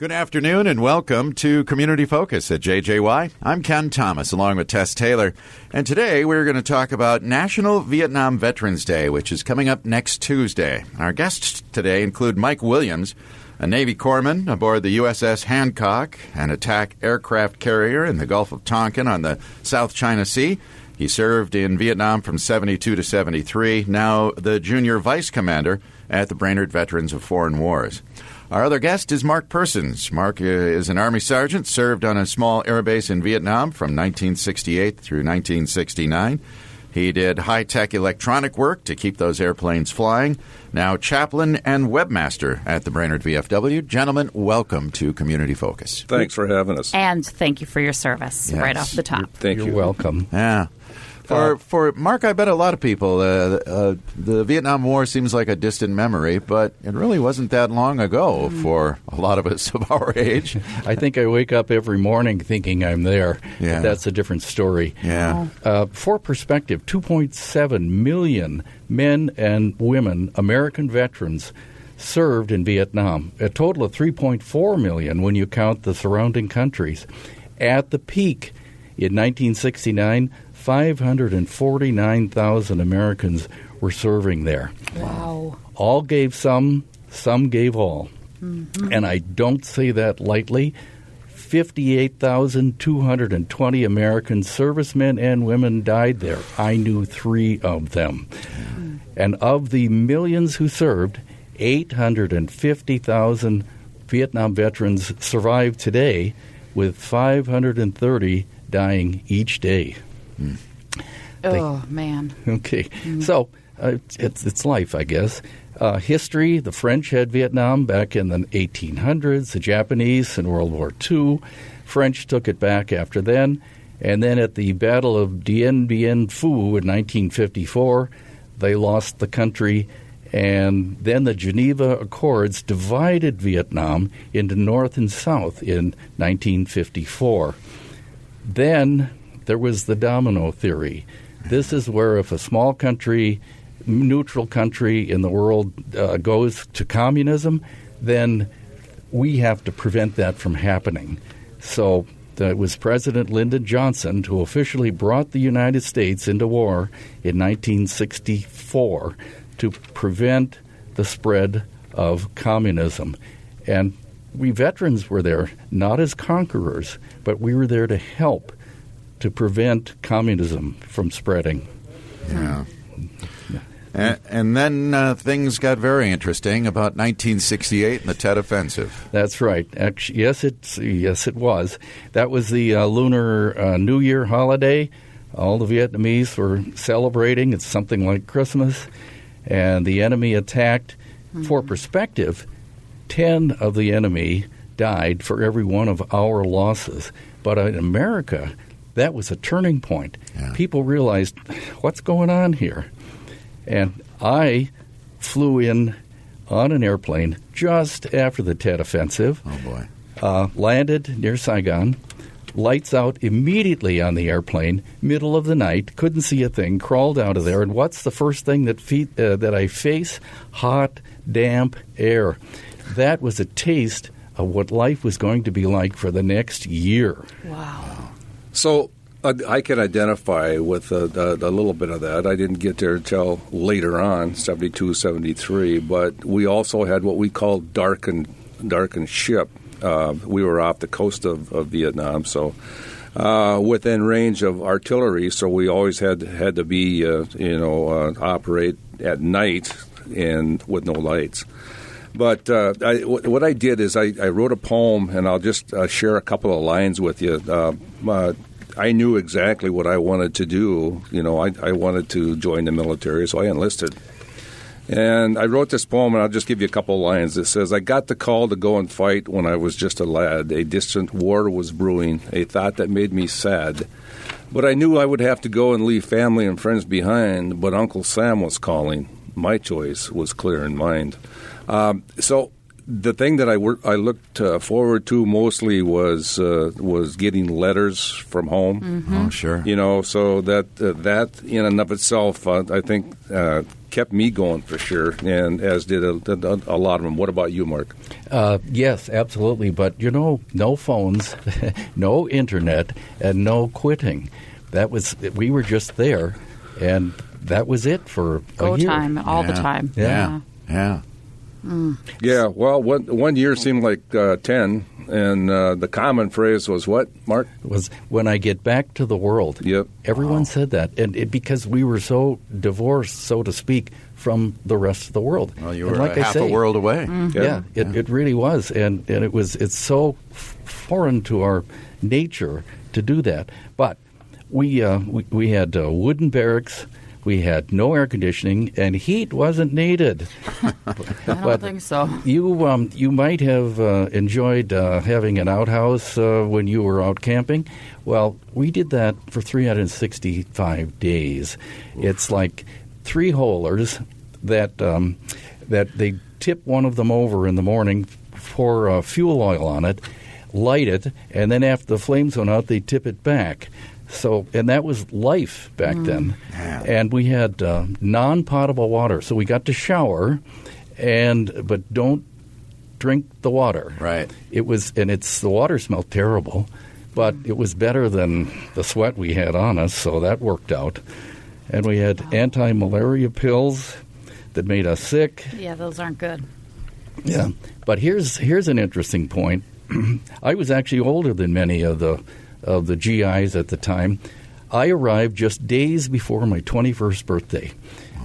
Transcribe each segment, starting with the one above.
Good afternoon and welcome to Community Focus at JJY. I'm Ken Thomas along with Tess Taylor. And today we're going to talk about National Vietnam Veterans Day, which is coming up next Tuesday. Our guests today include Mike Williams, a Navy corpsman aboard the USS Hancock, an attack aircraft carrier in the Gulf of Tonkin on the South China Sea. He served in Vietnam from 72 to 73, now the junior vice commander at the Brainerd Veterans of Foreign Wars. Our other guest is Mark Persons. Mark uh, is an Army sergeant, served on a small airbase in Vietnam from 1968 through 1969. He did high tech electronic work to keep those airplanes flying. Now, chaplain and webmaster at the Brainerd VFW. Gentlemen, welcome to Community Focus. Thanks for having us. And thank you for your service Yes. right off the top. Thank You're you. welcome. Yeah. For, for Mark, I bet a lot of people, uh, uh, the Vietnam War seems like a distant memory, but it really wasn't that long ago for a lot of us of our age. I think I wake up every morning thinking I'm there. Yeah. That's a different story. Yeah. Uh, for perspective, 2.7 million men and women, American veterans, served in Vietnam. A total of 3.4 million when you count the surrounding countries. At the peak in 1969, 549,000 Americans were serving there. Wow. All gave some, some gave all. Mm-hmm. And I don't say that lightly. 58,220 American servicemen and women died there. I knew three of them. Mm-hmm. And of the millions who served, 850,000 Vietnam veterans survive today, with 530 dying each day. Oh, man. Okay, so uh, it's it's life, I guess. Uh, history: the French had Vietnam back in the 1800s. The Japanese in World War II. French took it back after then, and then at the Battle of Dien Bien Phu in 1954, they lost the country. And then the Geneva Accords divided Vietnam into North and South in 1954. Then there was the domino theory. This is where if a small country, neutral country in the world uh, goes to communism, then we have to prevent that from happening. So uh, it was President Lyndon Johnson who officially brought the United States into war in 1964 to prevent the spread of communism. And we veterans were there not as conquerors, but we were there to help to prevent communism from spreading. Yeah. And, and then uh, things got very interesting about 1968 and the Tet Offensive. That's right. Actually, yes, it's yes, it was. That was the uh, Lunar uh, New Year holiday. All the Vietnamese were celebrating. It's something like Christmas, and the enemy attacked. For perspective, ten of the enemy died for every one of our losses. But in America, that was a turning point. Yeah. People realized what's going on here. And I flew in on an airplane just after the Tet Offensive, Oh, boy. uh, landed near Saigon, lights out immediately on the airplane, middle of the night, couldn't see a thing, crawled out of there, and what's the first thing that, fe- uh, that I face? Hot, damp air. That was a taste of what life was going to be like for the next year. Wow. So uh, I can identify with uh, a, a little bit of that. I didn't get there until later on, 72, 73, but we also had what we called darkened, darkened ship. Uh, we were off the coast of, of Vietnam, so uh, within range of artillery. So we always had had to be, uh, you know, uh, operate at night and with no lights. But uh, I, wh- what I did is I, I wrote a poem, and I'll just uh, share a couple of lines with you. Uh, uh, I knew exactly what I wanted to do. You know, I, I wanted to join the military, so I enlisted. And I wrote this poem, and I'll just give you a couple of lines. It says, I got the call to go and fight when I was just a lad. A distant war was brewing, a thought that made me sad. But I knew I would have to go and leave family and friends behind, but Uncle Sam was calling. My choice was clear in mind. Um, so the thing that I wor- I looked uh, forward to mostly was uh, was getting letters from home. Oh, sure. You know, so that uh, that in and of itself, uh, I think, uh, kept me going for sure, and as did a, a, a lot of them. What about you, Mark? Uh, yes, absolutely. But you know, no phones, no internet, and no quitting. That was we were just there, and that was it for Go a time all the Yeah. time. Yeah. Yeah. Yeah, well, one one year seemed like uh, ten, and uh, the common phrase was what, Mark? was when I get back to the world. Yep. Everyone said that, and it, because we were so divorced, so to speak, from the rest of the world. Well, you And were like a I half say, a world away. Yeah, it, it really was, and and it was it's so f- foreign to our nature to do that. But we uh, we, we had uh, wooden barracks. We had no air conditioning, and heat wasn't needed. I don't think so. You um, you might have uh, enjoyed uh, having an outhouse uh, when you were out camping. Well, we did that for 365 days. It's like three holers that um, that they tip one of them over in the morning, pour uh, fuel oil on it, light it, and then after the flames went out, they tip it back. So, and that was life back then. And we had uh, non-potable water, so we got to shower, and but don't drink the water. Right. It was, and it's the water smelled terrible, but it was better than the sweat we had on us, so that worked out. And we had anti-malaria pills that made us sick. Yeah, those aren't good. Yeah. But here's here's an interesting point. I was actually older than many of the of the GIs at the time. I arrived just days before my 21st birthday.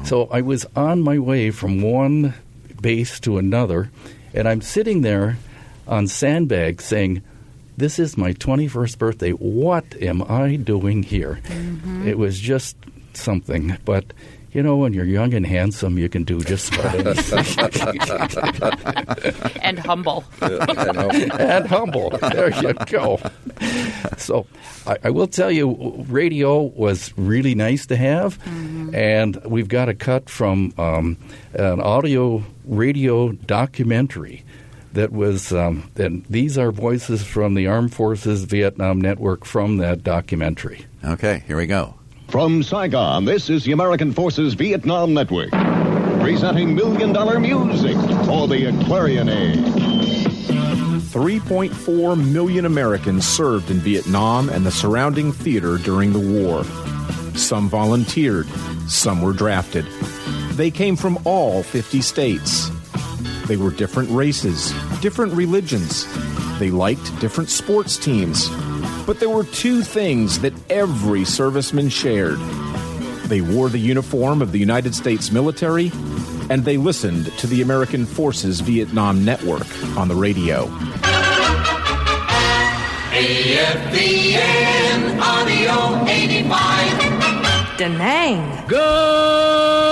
So I was on my way from one base to another, and I'm sitting there on sandbags saying, This is my 21st birthday. What am I doing here? Mm-hmm. It was just something. But, you know, when you're young and handsome, you can do just about anything. And humble. And humble. There you go. So I, I will tell you, radio was really nice to have, and we've got a cut from um, an audio radio documentary that was. Um, and these are voices from the Armed Forces Vietnam Network from that documentary. Okay, here we go. From Saigon, this is the American Forces Vietnam Network, presenting Million Dollar Music for the Aquarian Age. 3.4 million Americans served in Vietnam and the surrounding theater during the war. Some volunteered, some were drafted. They came from all 50 states. They were different races, different religions. They liked different sports teams. But there were two things that every serviceman shared they wore the uniform of the United States military, and they listened to the American Forces Vietnam Network on the radio. AFVN Audio 85. Da Nang. Good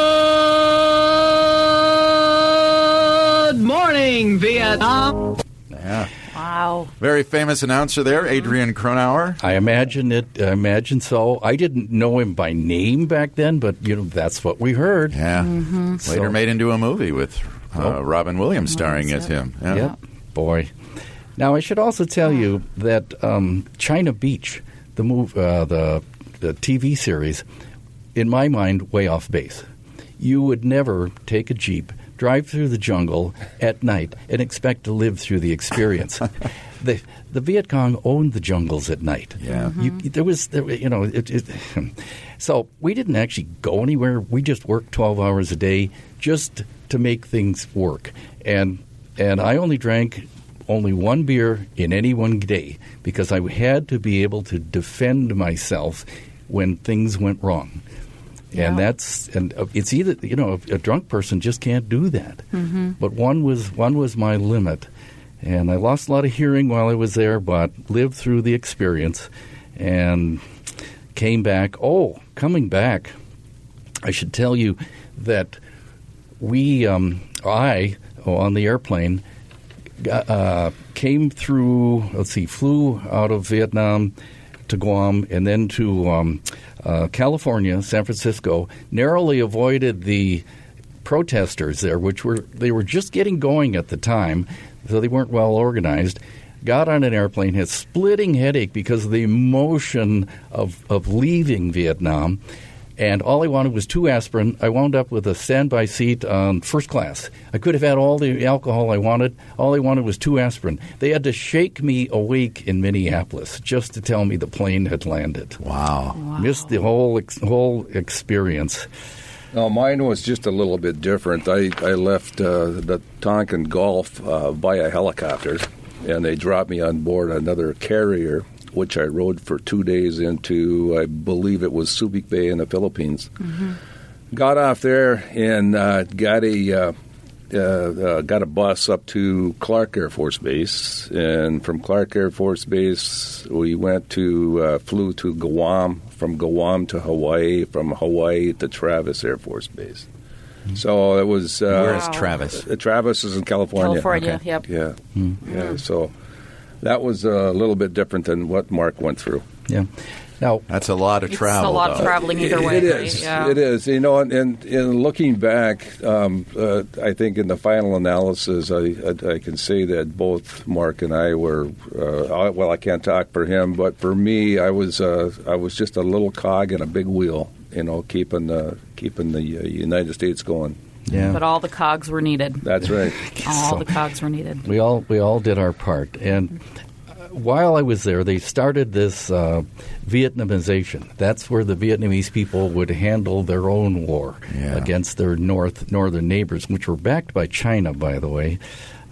Wow. Very famous announcer there, Adrian Cronauer. I imagine it. I imagine so. I didn't know him by name back then, but you know that's what we heard. Yeah. Later So- made into a movie with uh, Oh. Robin Williams starring as him. Yeah. Yep. Boy. Now I should also tell you that um, China Beach, the move, uh, the the TV series, in my mind, way off base. You would never take a jeep, drive through the jungle at night, and expect to live through the experience. the The Viet Cong owned the jungles at night. Yeah. You, there was, there, you know, it, it, so we didn't actually go anywhere. We just worked twelve hours a day just to make things work. And and I only drank only one beer in any one day because I had to be able to defend myself when things went wrong. And Yeah. that's and uh, it's either you know a, a drunk person just can't do that. But one was one was my limit, and I lost a lot of hearing while I was there, but lived through the experience, and came back. Oh, coming back, I should tell you that we, um, I, oh, on the airplane, uh, came through. Let's see, flew out of Vietnam to Guam and then to um, uh, California, San Francisco. Narrowly avoided the protesters there, which were they were just getting going at the time, so they weren't well organized. Got on an airplane, had splitting headache because of the emotion of of leaving Vietnam, and all I wanted was two aspirin. I wound up with a standby seat on first class. I could have had all the alcohol I wanted. All I wanted was two aspirin. They had to shake me awake in Minneapolis just to tell me the plane had landed. Wow. Missed the whole ex- whole experience. No, mine was just a little bit different. I, I left uh, the Tonkin Gulf uh, via helicopter, and they dropped me on board another carrier, which I rode for two days into, I believe it was Subic Bay in the Philippines. Got off there and uh, got a uh, uh, uh, got a bus up to Clark Air Force Base, and from Clark Air Force Base we went to uh, flew to Guam, from Guam to Hawaii, from Hawaii to Travis Air Force Base. So it was. Uh, Where is Travis? uh, Travis is in California. California, Okay. yep. Yeah, yeah. So that was a little bit different than what Mark went through. Yeah. Now, That's a lot of It's travel. a lot of traveling either way. It right? is. Yeah. It is. You know, and, and, and looking back, um, uh, I think in the final analysis, I, I, I can say that both Mark and I were. Uh, well, I can't talk for him, but for me, I was. Uh, I was just a little cog in a big wheel. You know, keeping the keeping the uh, United States going. yeah. But all the cogs were needed. That's right. All So- the cogs were needed. We all we all did our part, and while I was there, they started this uh, Vietnamization. That's where the Vietnamese people would handle their own war Yeah. against their north northern neighbors, which were backed by China, by the way,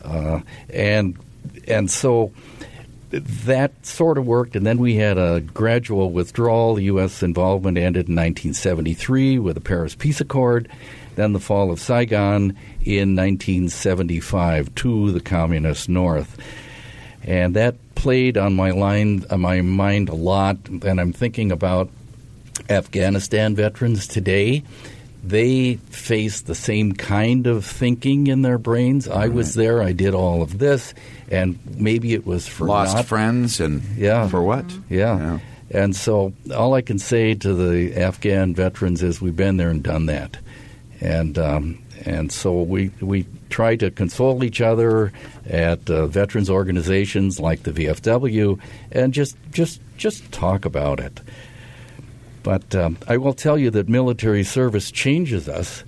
uh, and and so that sort of worked. And then we had a gradual withdrawal. The U.S. involvement ended in 1973 with the Paris Peace Accord. Then the fall of Saigon in 1975 to the communist North, and that played on my line, on my mind a lot. And I'm thinking about Afghanistan veterans today. They face the same kind of thinking in their brains. I was there. I did all of this, and maybe it was for Lost not friends and Yeah. for what? yeah. And so all I can say to the Afghan veterans is we've been there and done that. And um, and so we we try to console each other at uh, veterans organizations like the VFW and just just just talk about it. But um, I will tell you that military service changes us.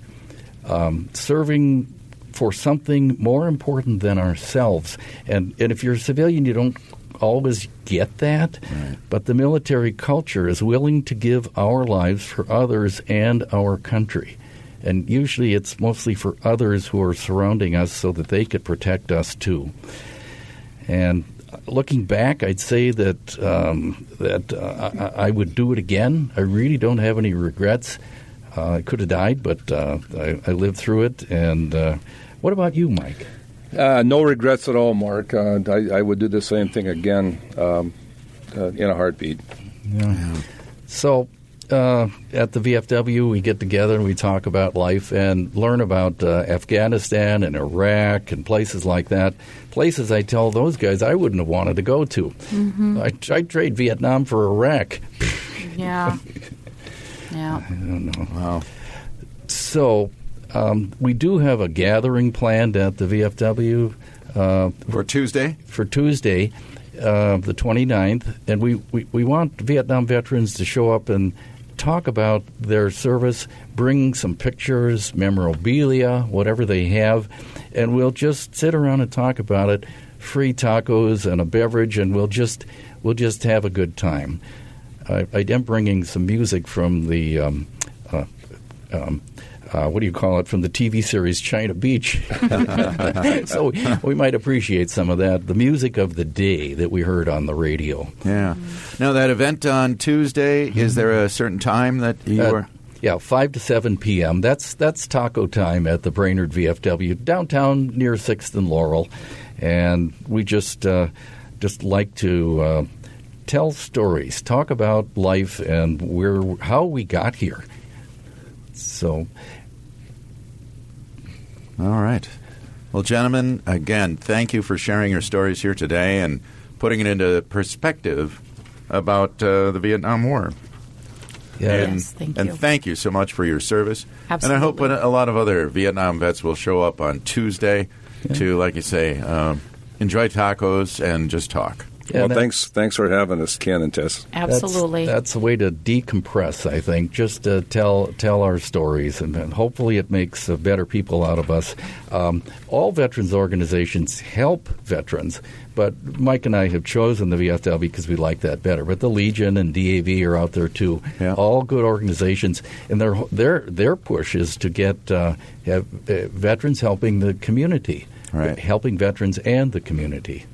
Um, serving for something more important than ourselves. And, and if you're a civilian, you don't always get that. But the military culture is willing to give our lives for others and our country. And usually it's mostly for others who are surrounding us so that they could protect us too. And looking back, I'd say that um, that uh, I, I would do it again. I really don't have any regrets. Uh, I could have died, but uh, I, I lived through it. And uh, what about you, Mike? Uh, no regrets at all, Mark. Uh, I, I would do the same thing again um, uh, in a heartbeat. Yeah. So, uh, at the VFW, we get together and we talk about life and learn about uh, Afghanistan and Iraq and places like that. Places I tell those guys I wouldn't have wanted to go to. I, I'd trade Vietnam for Iraq. Yeah. Yeah. I don't know. Wow. So, um, we do have a gathering planned at the VFW uh, For Tuesday? for Tuesday, uh, the 29th, and we, we, we want Vietnam veterans to show up and talk about their service, bring some pictures, memorabilia, whatever they have, and we'll just sit around and talk about it. Free tacos and a beverage, and we'll just we'll just have a good time. I, I am bringing some music from the um, uh, um, uh, what do you call it from the TV series China Beach. so we might appreciate some of that. The music of the day that we heard on the radio. Yeah. Now, that event on Tuesday, is there a certain time that you Uh, were? yeah, five to seven p.m. That's that's taco time at the Brainerd VFW downtown near Sixth and Laurel, and we just uh, just like to uh, tell stories, talk about life and where how we got here. So All right. Well, gentlemen, again, thank you for sharing your stories here today and putting it into perspective about uh, the Vietnam War. Yeah. And, Yes, thank and thank you so much for your service. Absolutely. And I hope a lot of other Vietnam vets will show up on Tuesday to, like you say, um, enjoy tacos and just talk. Yeah, well, that- thanks thanks for having us, Ken and Tess. That's- Absolutely. That's, a way to decompress, I think, just to tell tell our stories, and, and hopefully it makes uh, better people out of us. Um, all veterans organizations help veterans, but Mike and I have chosen the VFW because we like that better. But the Legion and DAV are out there too. Yeah. All good organizations, and their their their push is to get uh, have uh, veterans helping the community, Right. helping veterans and the community.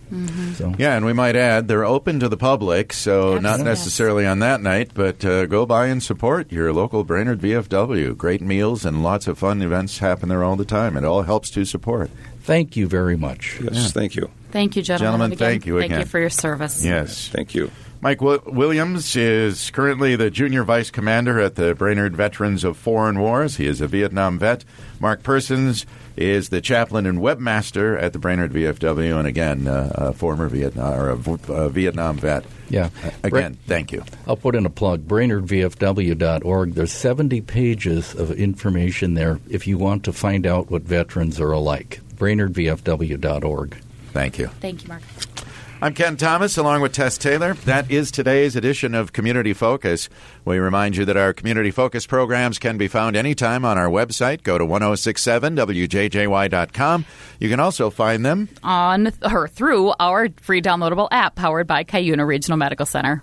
So Yeah, and we might add they're open to the public, so not necessarily on that night, but uh, go by and support your local Brainerd VFW. Great meals and lots of fun events happen there all the time. It all helps to support. thank you very much. Yes, thank you. thank you, gentlemen. Gentlemen, again, thank you Thank again. you for your service. Yes. Thank you. Mike Wi- Williams is currently the junior vice commander at the Brainerd Veterans of Foreign Wars. He is a Vietnam vet. Mark Persons is the chaplain and webmaster at the Brainerd VFW, and again, uh, a former Vietnam or a, v- a Vietnam vet. Yeah. Uh, again, thank you. I'll put in a plug, brainerdvfw.org. There's 70 pages of information there if you want to find out what veterans are alike. brainerdvfw.org. Thank you. Thank you, Mark. I'm Ken Thomas, along with Tess Taylor. That is today's edition of Community Focus. We remind you that our Community Focus programs can be found anytime on our website. Go to 1067wjjy.com. You can also find them On or through our free downloadable app powered by Cuyuna Regional Medical Center.